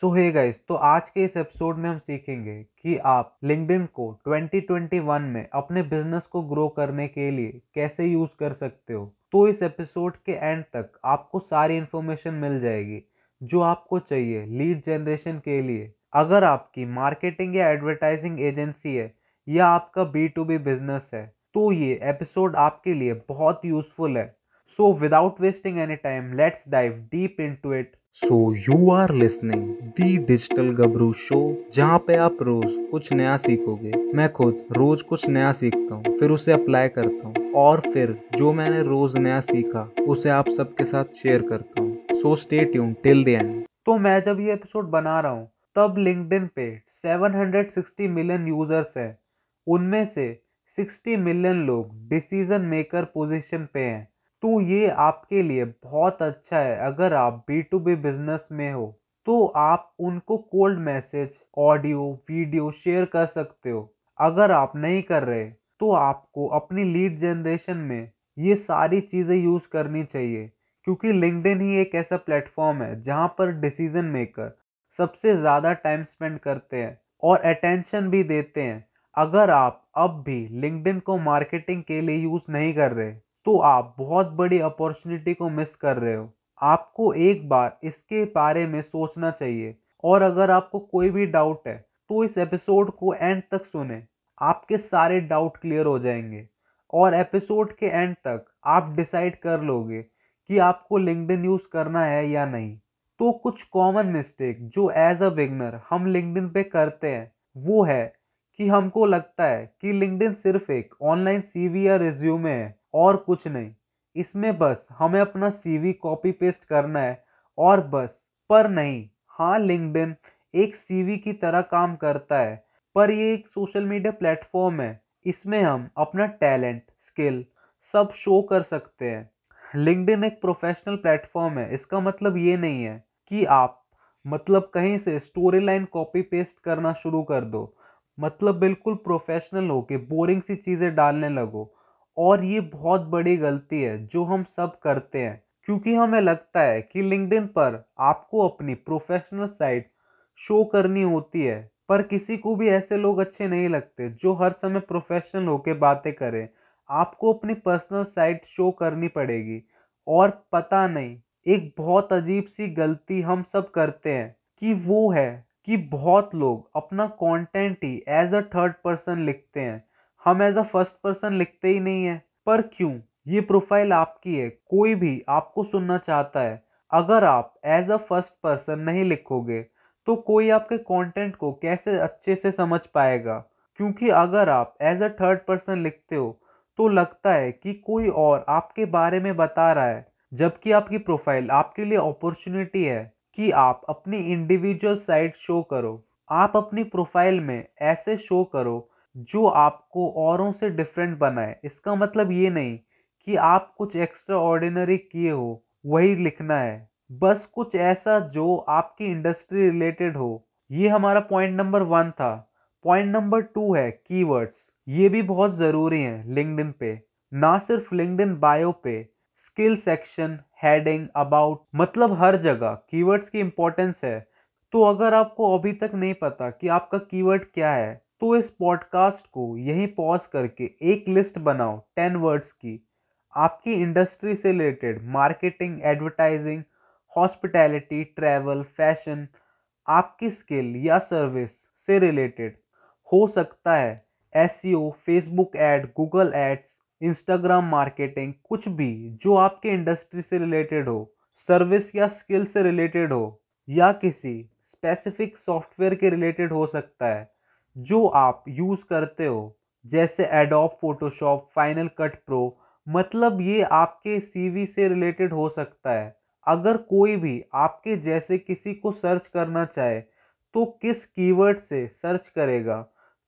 सो hey guys तो आज के इस एपिसोड में हम सीखेंगे कि आप लिंक्डइन को 2021 में अपने बिज़नेस को ग्रो करने के लिए कैसे यूज़ कर सकते हो? तो इस एपिसोड के एंड तक आपको सारी इन्फॉर्मेशन मिल जाएगी जो आपको चाहिए लीड जनरेशन के लिए। अगर आपकी मार्केटिंग या एडवर्टाइजिंग एजेंसी है या आपका बी टू बी बिज़नेस है तो ये एपिसोड आपके लिए बहुत यूजफुल है। So without wasting any time let's dive deep into it so you are listening the digital Gabru show जहाँ पे आप रोज कुछ नया सीखोगे। मैं खुद रोज कुछ नया सीखता हूँ, फिर उसे अप्लाई करता हूँ और फिर जो मैंने रोज नया सीखा, उसे आप सबके साथ शेयर करता हूँ। So stay tune till the end तो मैं जब ये एपिसोड बना रहा हूँ, तब लिंक्डइन पे 760 मिलियन यूज़र्स है। उनमें से 60 मिलियन लोग डिसीज़न मेकर पोजीशन पे हैं। तो ये आपके लिए बहुत अच्छा है। अगर आप बी टू बी बिज़नेस में हो तो आप उनको cold message audio video share कर सकते हो। अगर आप नहीं कर रहे तो आपको अपनी लीड जनरेशन में ये सारी चीज़ें यूज़ करनी चाहिए। क्योंकि लिंकडिन ही एक ऐसा प्लेटफॉर्म है जहाँ पर डिसीज़न मेकर सबसे ज़्यादा टाइम स्पेंड करते हैं और अटेंशन भी देते हैं। अगर आप अब भी लिंकडिन को मार्केटिंग के लिए यूज़ नहीं कर रहे तो आप बहुत बड़ी अपॉर्चुनिटी को मिस कर रहे हो। आपको एक बार इसके बारे में सोचना चाहिए। और अगर आपको कोई भी डाउट है तो इस एपिसोड को एंड तक सुने। आपके सारे डाउट क्लियर हो जाएँगे। और एपिसोड के एंड तक आप डिसाइड कर लोगे कि आपको लिंकडिन यूज़ करना है या नहीं। तो कुछ कॉमन मिस्टेक जो एज अ बिगनर हम लिंकडिन पे करते हैं, वो है कि हमको लगता है कि लिंकडिन सिर्फ़ एक ऑनलाइन सीवी या रिज्यूमे है। और कुछ नहीं। इसमें बस हमें अपना सीवी कॉपी पेस्ट करना है और बस। पर नहीं हाँ लिंकडिन एक सीवी की तरह काम करता है, पर ये एक सोशल मीडिया प्लेटफॉर्म है। इसमें हम अपना टैलेंट स्किल सब शो कर सकते हैं। लिंकडिन एक प्रोफेशनल प्लेटफॉर्म है, इसका मतलब ये नहीं है कि आप मतलब कहीं से स्टोरी लाइन कॉपी पेस्ट करना शुरू कर दो। मतलब बिल्कुल प्रोफेशनल हो के बोरिंग सी चीज़ें डालने लगो। और ये बहुत बड़ी गलती है जो हम सब करते हैं, क्योंकि हमें लगता है कि लिंक्डइन पर आपको अपनी प्रोफेशनल साइट शो करनी होती है, पर किसी को भी ऐसे लोग अच्छे नहीं लगते जो हर समय प्रोफेशनल होके बातें करें। आपको अपनी पर्सनल साइट शो करनी पड़ेगी। और पता नहीं, एक बहुत अजीब सी गलती हम सब करते हैं कि वो है कि बहुत लोग अपना कंटेंट ही एज अ थर्ड पर्सन लिखते हैं। हम एज अ फ़र्स्ट पर्सन लिखते ही नहीं है। पर क्यों? ये प्रोफ़ाइल आपकी है। कोई भी आपको सुनना चाहता है। अगर आप एज अ फ़र्स्ट पर्सन नहीं लिखोगे तो कोई आपके कंटेंट को कैसे अच्छे से समझ पाएगा? क्योंकि अगर आप एज अ थर्ड पर्सन लिखते हो तो लगता है कि कोई और आपके बारे में बता रहा है। जबकि आपकी प्रोफ़ाइल आपके लिए अपॉर्चुनिटी है कि आप अपनी इंडिविजुअल साइड शो करो। आप अपनी प्रोफ़ाइल में ऐसे शो करो जो आपको औरों से डिफरेंट बनाए। इसका मतलब ये नहीं कि आप कुछ एक्स्ट्रा ऑर्डिनरी किए हो, वही लिखना है। बस कुछ ऐसा जो आपकी इंडस्ट्री रिलेटेड हो। ये हमारा पॉइंट नंबर वन था। पॉइंट नंबर टू है कीवर्ड्स ये भी बहुत ज़रूरी है लिंकडिन पे। ना सिर्फ़ लिंकडिन बायो पे। स्किल सेक्शन हेडिंग अबाउट मतलब हर जगह कीवर्ड्स की इम्पोर्टेंस है। तो अगर आपको अभी तक नहीं पता कि आपका कीवर्ड क्या है तो इस पॉडकास्ट को यहीं पॉज करके एक लिस्ट बनाओ टेन वर्ड्स की। आपकी इंडस्ट्री से related marketing advertising hospitality travel fashion आपकी स्किल या सर्विस से रिलेटेड हो सकता है as Facebook ad Google ads Instagram marketing कुछ भी जो आपके इंडस्ट्री से रिलेटेड हो सर्विस या स्किल से रिलेटेड हो, या किसी स्पेसिफिक सॉफ्टवेयर के रिलेटेड हो सकता है। जो आप यूज़ करते हो, जैसे Adobe Photoshop Final Cut Pro मतलब ये आपके सीवी से रिलेटेड हो सकता है। अगर कोई भी आपके जैसे किसी को सर्च करना चाहे तो किस कीवर्ड से सर्च करेगा?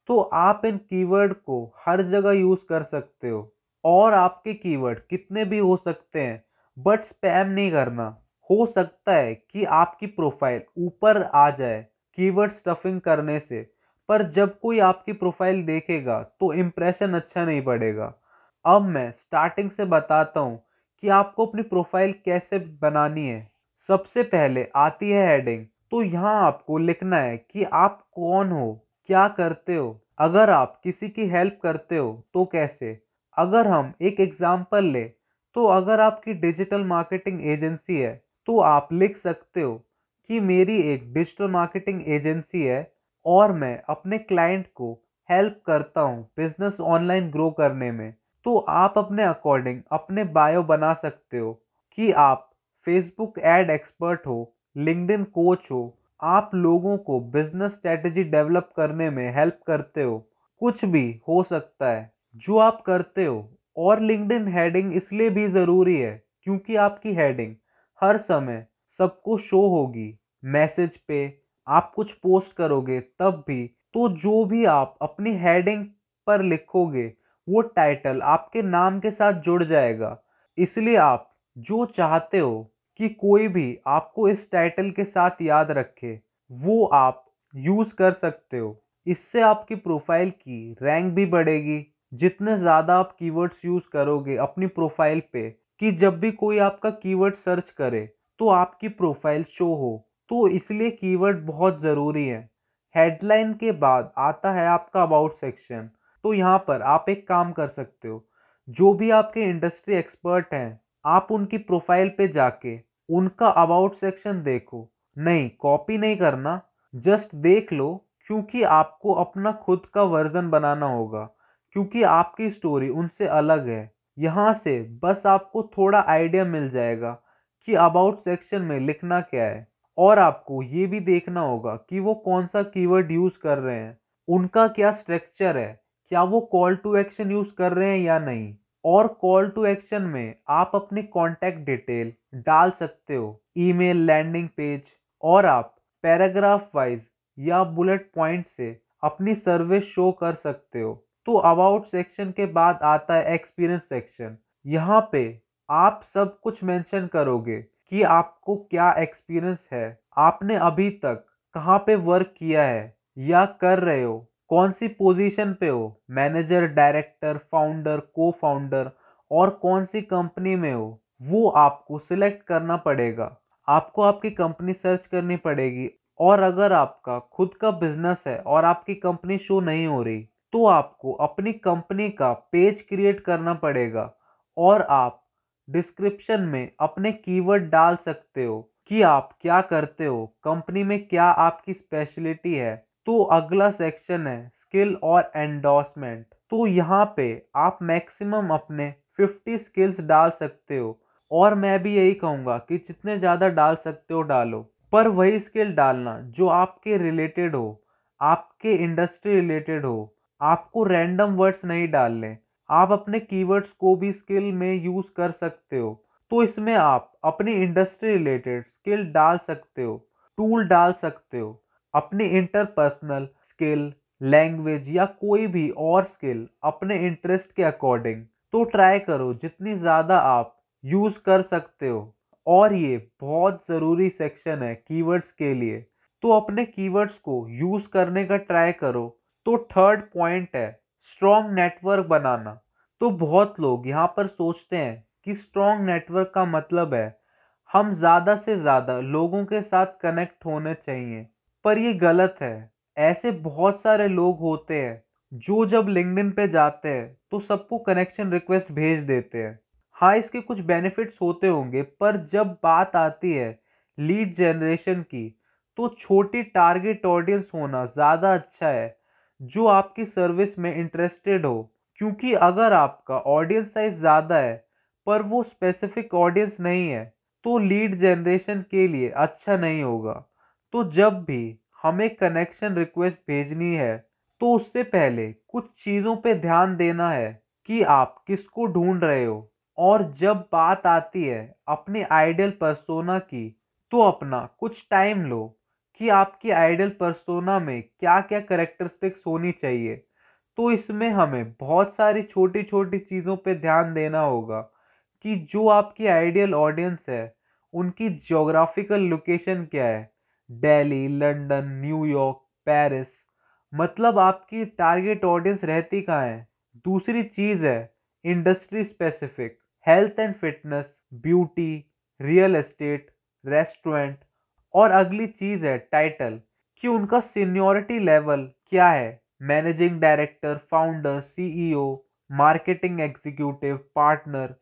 तो आप इन कीवर्ड को हर जगह यूज़ कर सकते हो। और आपके कीवर्ड कितने भी हो सकते हैं बट स्पैम नहीं करना। हो सकता है कि आपकी प्रोफ़ाइल ऊपर आ जाए कीवर्ड स्टफिंग करने से। पर जब कोई आपकी प्रोफ़ाइल देखेगा तो इम्प्रेशन अच्छा नहीं पड़ेगा। अब मैं स्टार्टिंग से बताता हूँ कि आपको अपनी प्रोफ़ाइल कैसे बनानी है। सबसे पहले आती है हेडिंग तो यहाँ आपको लिखना है कि आप कौन हो, क्या करते हो, अगर आप किसी की हेल्प करते हो तो कैसे? अगर हम एक एग्ज़ाम्पल ले तो अगर आपकी डिजिटल मार्केटिंग एजेंसी है तो आप लिख सकते हो कि मेरी एक डिजिटल मार्केटिंग एजेंसी है और मैं अपने क्लाइंट को हेल्प करता हूँ बिज़नेस ऑनलाइन ग्रो करने में तो आप अपने अकॉर्डिंग अपने बायो बना सकते हो कि आप फेसबुक एड एक्सपर्ट हो लिंक्डइन कोच हो, आप लोगों को बिज़नेस स्ट्रेटेजी डेवलप करने में हेल्प करते हो। कुछ भी हो सकता है, जो आप करते हो। और लिंक्डइन हेडिंग इसलिए भी ज़रूरी है, क्योंकि आपकी हेडिंग हर समय सबको शो होगी। मैसेज पे आप कुछ पोस्ट करोगे, तब भी तो जो भी आप अपनी हेडिंग पर लिखोगे, वो टाइटल आपके नाम के साथ जुड़ जाएगा। इसलिए आप जो चाहते हो कि कोई भी आपको इस टाइटल के साथ याद रखे, वो आप यूज़ कर सकते हो। इससे आपकी प्रोफ़ाइल की रैंक भी बढ़ेगी। जितने ज़्यादा आप कीवर्ड्स यूज़ करोगे अपनी प्रोफ़ाइल पे, कि जब भी कोई आपका कीवर्ड सर्च करे तो आपकी प्रोफ़ाइल शो हो। तो इसलिए कीवर्ड बहुत ज़रूरी है। हेडलाइन के बाद आता है आपका अबाउट सेक्शन तो यहाँ पर आप एक काम कर सकते हो। जो भी आपके इंडस्ट्री एक्सपर्ट हैं, आप उनकी प्रोफ़ाइल पे जाके उनका अबाउट सेक्शन देखो। नहीं कॉपी नहीं करना। जस्ट देख लो, क्योंकि आपको अपना खुद का वर्जन बनाना होगा। क्योंकि आपकी स्टोरी उनसे अलग है। यहाँ से बस आपको थोड़ा आइडिया मिल जाएगा कि अबाउट सेक्शन में लिखना क्या है। और आपको ये भी देखना होगा कि वो कौन सा कीवर्ड यूज़ कर रहे हैं, उनका क्या स्ट्रक्चर है, क्या वो कॉल टू एक्शन यूज़ कर रहे हैं या नहीं। और कॉल टू एक्शन में आप अपनी कॉन्टैक्ट डिटेल डाल सकते हो ईमेल लैंडिंग पेज और आप पैराग्राफ वाइज या बुलेट पॉइंट से अपनी सर्विस शो कर सकते हो। तो अबाउट सेक्शन के बाद आता है एक्सपीरियंस सेक्शन यहाँ पे आप सब कुछ मेंशन करोगे। कि आपको क्या एक्सपीरियंस है? आपने अभी तक कहाँ पे वर्क किया है? या कर रहे हो? कौन सी पोजीशन पे हो? Manager director founder cofounder और कौन सी कंपनी में हो? वो आपको सिलेक्ट करना पड़ेगा। आपको आपकी कंपनी सर्च करनी पड़ेगी। और अगर आपका खुद का बिज़नेस है और आपकी कंपनी शो नहीं हो रही तो आपको अपनी कंपनी का पेज क्रिएट करना पड़ेगा। और आप डिस्क्रिप्शन में अपने कीवर्ड डाल सकते हो कि आप क्या करते हो कंपनी में क्या आपकी स्पेशलिटी है। तो अगला सेक्शन है स्किल और एंडोर्समेंट तो यहाँ पे आप मैक्सिमम अपने 50 स्किल्स डाल सकते हो और मैं भी यही कहूँगा कि जितने ज़्यादा डाल सकते हो डालो। पर वही स्किल डालना जो आपके रिलेटेड हो, आपके इंडस्ट्री रिलेटेड हो, आपको रैंडम वर्ड्स नहीं डालने। आप अपने कीवर्ड्स को भी स्किल में यूज़ कर सकते हो। तो इसमें आप अपनी इंडस्ट्री रिलेटेड स्किल डाल सकते हो टूल डाल सकते हो, अपनी इंटरपर्सनल स्किल लैंग्वेज या कोई भी और स्किल अपने इंटरेस्ट के अकॉर्डिंग तो ट्राई करो जितनी ज़्यादा आप यूज़ कर सकते हो। और ये बहुत ज़रूरी सेक्शन है कीवर्ड्स के लिए। तो अपने कीवर्ड्स को यूज़ करने का ट्राई करो। तो थर्ड पॉइंट है स्ट्रॉन्ग नेटवर्क बनाना। तो बहुत लोग यहाँ पर सोचते हैं कि स्ट्रॉन्ग नेटवर्क का मतलब है, हम ज़्यादा से ज़्यादा लोगों के साथ कनेक्ट होने चाहिए। पर ये गलत है। ऐसे बहुत सारे लोग होते हैं, जो जब लिंक्डइन पे जाते हैं तो सबको कनेक्शन रिक्वेस्ट भेज देते हैं। हाँ इसके कुछ बेनिफिट्स होते होंगे, पर जब बात आती है लीड जनरेशन की तो छोटी टारगेट ऑडियंस होना ज़्यादा अच्छा है। जो आपकी सर्विस में इंटरेस्टेड हो, क्योंकि अगर आपका ऑडियंस साइज़ ज़्यादा है, पर वो स्पेसिफिक ऑडियंस नहीं है तो लीड जनरेशन के लिए अच्छा नहीं होगा। तो जब भी हमें कनेक्शन रिक्वेस्ट भेजनी है तो उससे पहले कुछ चीज़ों पे ध्यान देना है कि आप किसको ढूंढ रहे हो। और जब बात आती है अपने आइडियल परसोना की तो अपना कुछ टाइम लो। कि आपकी आइडियल परसोना में क्या क्या करेक्टरिस्टिक्स होनी चाहिए। तो इसमें हमें बहुत सारी छोटी छोटी चीज़ों पे ध्यान देना होगा कि जो आपकी आइडियल ऑडियंस है, उनकी जोग्राफिकल लोकेशन क्या है? Delhi, London New York Paris. मतलब आपकी टारगेट ऑडियंस रहती कहाँ है? दूसरी चीज़ है industry specific. Health and fitness, beauty, real estate, restaurant और अगली चीज़ है टाइटल कि उनका सीनियोरिटी लेवल क्या है? Managing director founder CEO marketing executive partner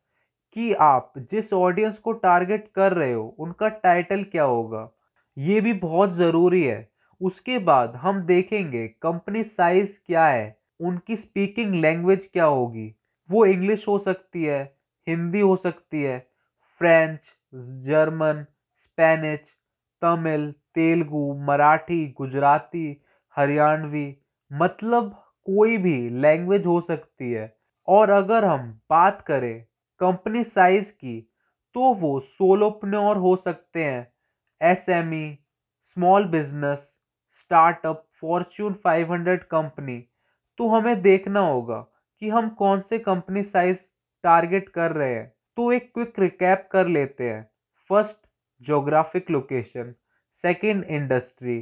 कि आप जिस ऑडियंस को टारगेट कर रहे हो, उनका टाइटल क्या होगा? ये भी बहुत ज़रूरी है। उसके बाद हम देखेंगे कंपनी साइज़ क्या है, उनकी स्पीकिंग लैंग्वेज क्या होगी। वो इंग्लिश हो सकती है, हिंदी हो सकती है French German Spanish Tamil, Telugu, Marathi, Gujarati, Haryanvi मतलब कोई भी लैंग्वेज हो सकती है। और अगर हम बात करें कंपनी साइज़ की तो वो सोलोपन्योर हो सकते हैं। SME small business startup Fortune 500 company तो हमें देखना होगा कि हम कौन से कंपनी साइज़ टारगेट कर रहे हैं। तो एक क्विक रिकैप कर लेते हैं। First geographic location second industry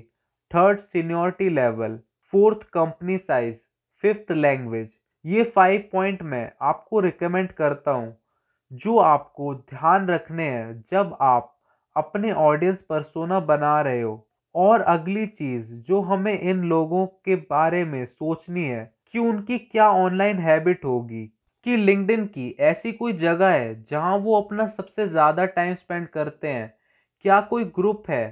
third seniority level fourth company size fifth language ये फाइव पॉइंट मैं आपको रिकमेंड करता हूँ, जो आपको ध्यान रखने हैं जब आप अपने ऑडियंस पर सोना बना रहे हो। और अगली चीज़ जो हमें इन लोगों के बारे में सोचनी है कि उनकी क्या ऑनलाइन हैबिट होगी, कि लिंक्डइन की ऐसी कोई जगह है जहाँ वो अपना सबसे ज़्यादा टाइम स्पेंड करते हैं। क्या कोई ग्रुप है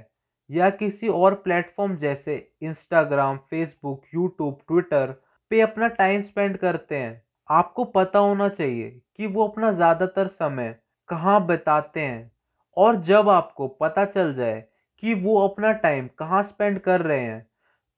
या किसी और प्लेटफॉर्म जैसे इंस्टाग्राम फेसबुक यूट्यूब ट्विटर पे अपना टाइम स्पेंड करते हैं? आपको पता होना चाहिए कि वो अपना ज़्यादातर समय कहाँ बिताते हैं और जब आपको पता चल जाए कि वो अपना टाइम कहाँ स्पेंड कर रहे हैं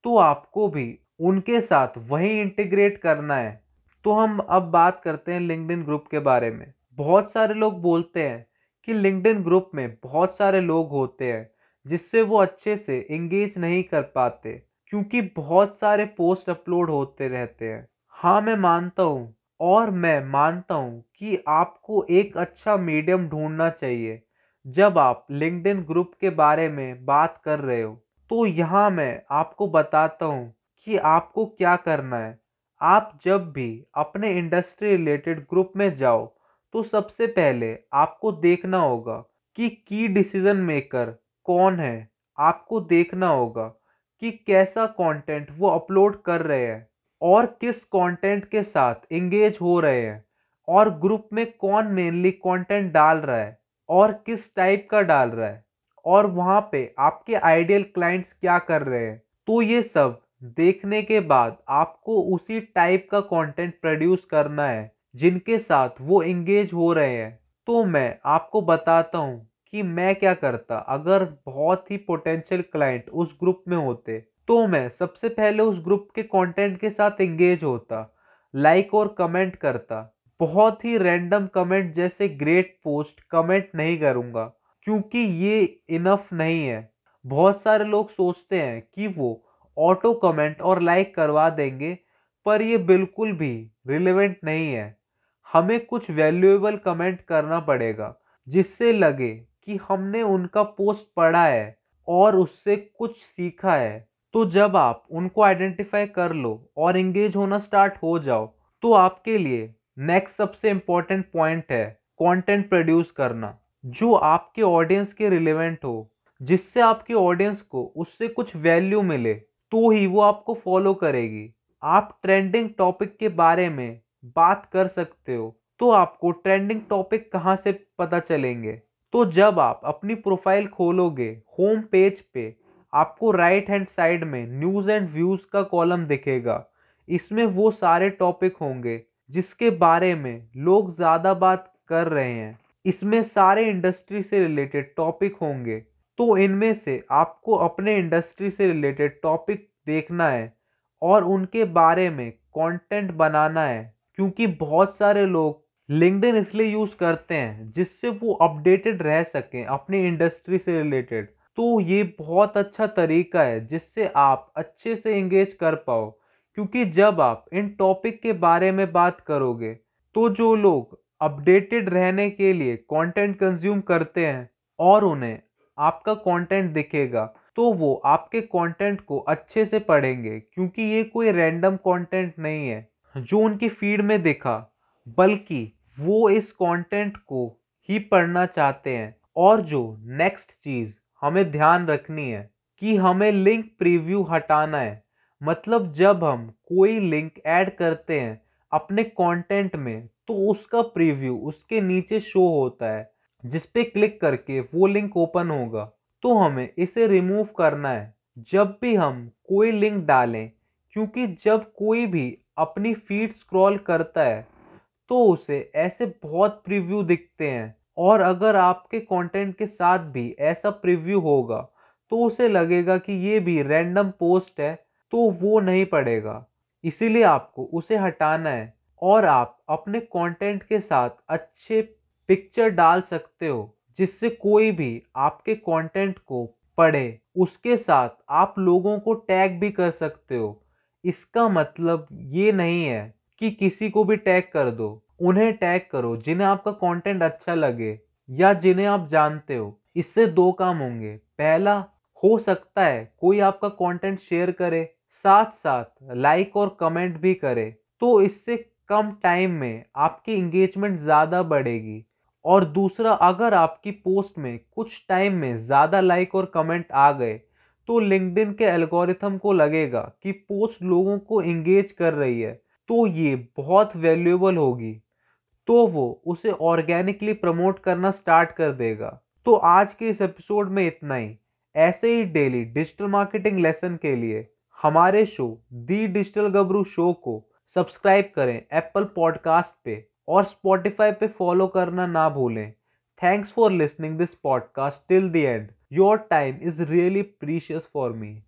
तो आपको भी उनके साथ वही इंटीग्रेट करना है। तो हम अब बात करते हैं लिंकडिन ग्रुप के बारे में। बहुत सारे लोग बोलते हैं कि लिंकडिन ग्रुप में बहुत सारे लोग होते हैं, जिससे वो अच्छे से इंगेज नहीं कर पाते, क्योंकि बहुत सारे पोस्ट अपलोड होते रहते हैं। हाँ मैं मानता हूँ, और मैं मानता हूँ कि आपको एक अच्छा मीडियम ढूंढना चाहिए। जब आप लिंक्डइन ग्रुप के बारे में बात कर रहे हो तो यहाँ मैं आपको बताता हूँ कि आपको क्या करना है। आप जब भी अपने इंडस्ट्री रिलेटेड ग्रुप में जाओ तो सबसे पहले आपको देखना होगा कि की डिसीज़न मेकर कौन है। आपको देखना होगा कि कैसा कंटेंट वो अपलोड कर रहे हैं और किस कंटेंट के साथ इंगेज हो रहे हैं और ग्रुप में कौन मेनली कंटेंट डाल रहा है और किस टाइप का डाल रहा है और वहाँ पे आपके आइडियल क्लाइंट्स क्या कर रहे हैं। तो ये सब देखने के बाद आपको उसी टाइप का कंटेंट प्रोड्यूस करना है। जिनके साथ वो इंगेज हो रहे हैं तो मैं आपको बताता हूँ कि मैं क्या करता। अगर बहुत ही पोटेंशियल क्लाइंट उस ग्रुप में होते तो मैं सबसे पहले उस ग्रुप के कंटेंट के साथ इंगेज होता लाइक और कमेंट करता। बहुत ही रैंडम कमेंट जैसे ग्रेट पोस्ट कमेंट नहीं करूँगा, क्योंकि ये इनफ नहीं है। बहुत सारे लोग सोचते हैं कि वो ऑटो कमेंट और लाइक करवा देंगे, पर ये बिल्कुल भी रिलेवेंट नहीं है। हमें कुछ वैल्यूएबल कमेंट करना पड़ेगा, जिससे लगे कि हमने उनका पोस्ट पढ़ा है और उससे कुछ सीखा है। तो जब आप उनको आइडेंटिफाई कर लो और इंगेज होना स्टार्ट हो जाओ तो आपके लिए नेक्स्ट सबसे इंपॉर्टेंट पॉइंट है कंटेंट प्रोड्यूस करना, जो आपके ऑडियंस के रिलेवेंट हो। जिससे आपके ऑडियंस को उससे कुछ वैल्यू मिले तो ही वो आपको फॉलो करेगी। आप ट्रेंडिंग टॉपिक के बारे में बात कर सकते हो तो आपको ट्रेंडिंग टॉपिक कहाँ से पता चलेंगे? तो जब आप अपनी प्रोफ़ाइल खोलोगे होम पेज पे, आपको राइट हैंड साइड में न्यूज़ एंड व्यूज़ का कॉलम दिखेगा। इसमें वो सारे टॉपिक होंगे, जिसके बारे में लोग ज़्यादा बात कर रहे हैं। इसमें सारे इंडस्ट्री से रिलेटेड टॉपिक होंगे। तो इनमें से आपको अपने इंडस्ट्री से रिलेटेड टॉपिक देखना है और उनके बारे में कंटेंट बनाना है। क्योंकि बहुत सारे लोग लिंकडइन इसलिए यूज़ करते हैं जिससे वो अपडेटेड रह सकें अपनी इंडस्ट्री से रिलेटेड तो ये बहुत अच्छा तरीका है जिससे आप अच्छे से इंगेज कर पाओ। क्योंकि जब आप इन टॉपिक के बारे में बात करोगे तो जो लोग अपडेटेड रहने के लिए कंटेंट कंज्यूम करते हैं और उन्हें आपका कंटेंट दिखेगा तो वो आपके कंटेंट को अच्छे से पढ़ेंगे। क्योंकि ये कोई रैंडम कंटेंट नहीं है। जो उनकी फ़ीड में देखा, बल्कि वो इस कंटेंट को ही पढ़ना चाहते हैं। और जो नेक्स्ट चीज़ हमें ध्यान रखनी है कि हमें लिंक प्रीव्यू हटाना है। मतलब जब हम कोई लिंक ऐड करते हैं अपने कंटेंट में तो उसका प्रीव्यू उसके नीचे शो होता है, जिस पे क्लिक करके वो लिंक ओपन होगा। तो हमें इसे रिमूव करना है। जब भी हम कोई लिंक डालें, क्योंकि जब कोई भी अपनी फ़ीड स्क्रॉल करता है तो उसे ऐसे बहुत प्रीव्यू दिखते हैं। और अगर आपके कंटेंट के साथ भी ऐसा प्रीव्यू होगा तो उसे लगेगा कि ये भी रैंडम पोस्ट है तो वो नहीं पड़ेगा इसीलिए आपको उसे हटाना है। और आप अपने कंटेंट के साथ अच्छे पिक्चर डाल सकते हो, जिससे कोई भी आपके कंटेंट को पढ़े। उसके साथ आप लोगों को टैग भी कर सकते हो। इसका मतलब ये नहीं है कि किसी को भी टैग कर दो। उन्हें टैग करो, जिन्हें आपका कंटेंट अच्छा लगे या जिन्हें आप जानते हो। इससे दो काम होंगे। पहला, हो सकता है कोई आपका कंटेंट शेयर करे साथ साथ लाइक और कमेंट भी करे। तो इससे कम टाइम में आपकी इंगेजमेंट ज़्यादा बढ़ेगी। और दूसरा, अगर आपकी पोस्ट में कुछ टाइम में ज़्यादा लाइक और कमेंट आ गए तो लिंक्डइन के एल्गोरिथम को लगेगा कि पोस्ट लोगों को इंगेज कर रही है तो ये बहुत वैल्यूएबल होगी। तो वो उसे ऑर्गेनिकली प्रमोट करना स्टार्ट कर देगा। तो आज के इस एपिसोड में इतना ही। ऐसे ही डेली डिजिटल मार्केटिंग लेसन के लिए हमारे show the digital Gabru show को सब्सक्राइब करें एप्पल पॉडकास्ट पे और स्पॉटिफाई पे फॉलो करना ना भूलें। Thanks for listening this podcast till the end your time is really precious for me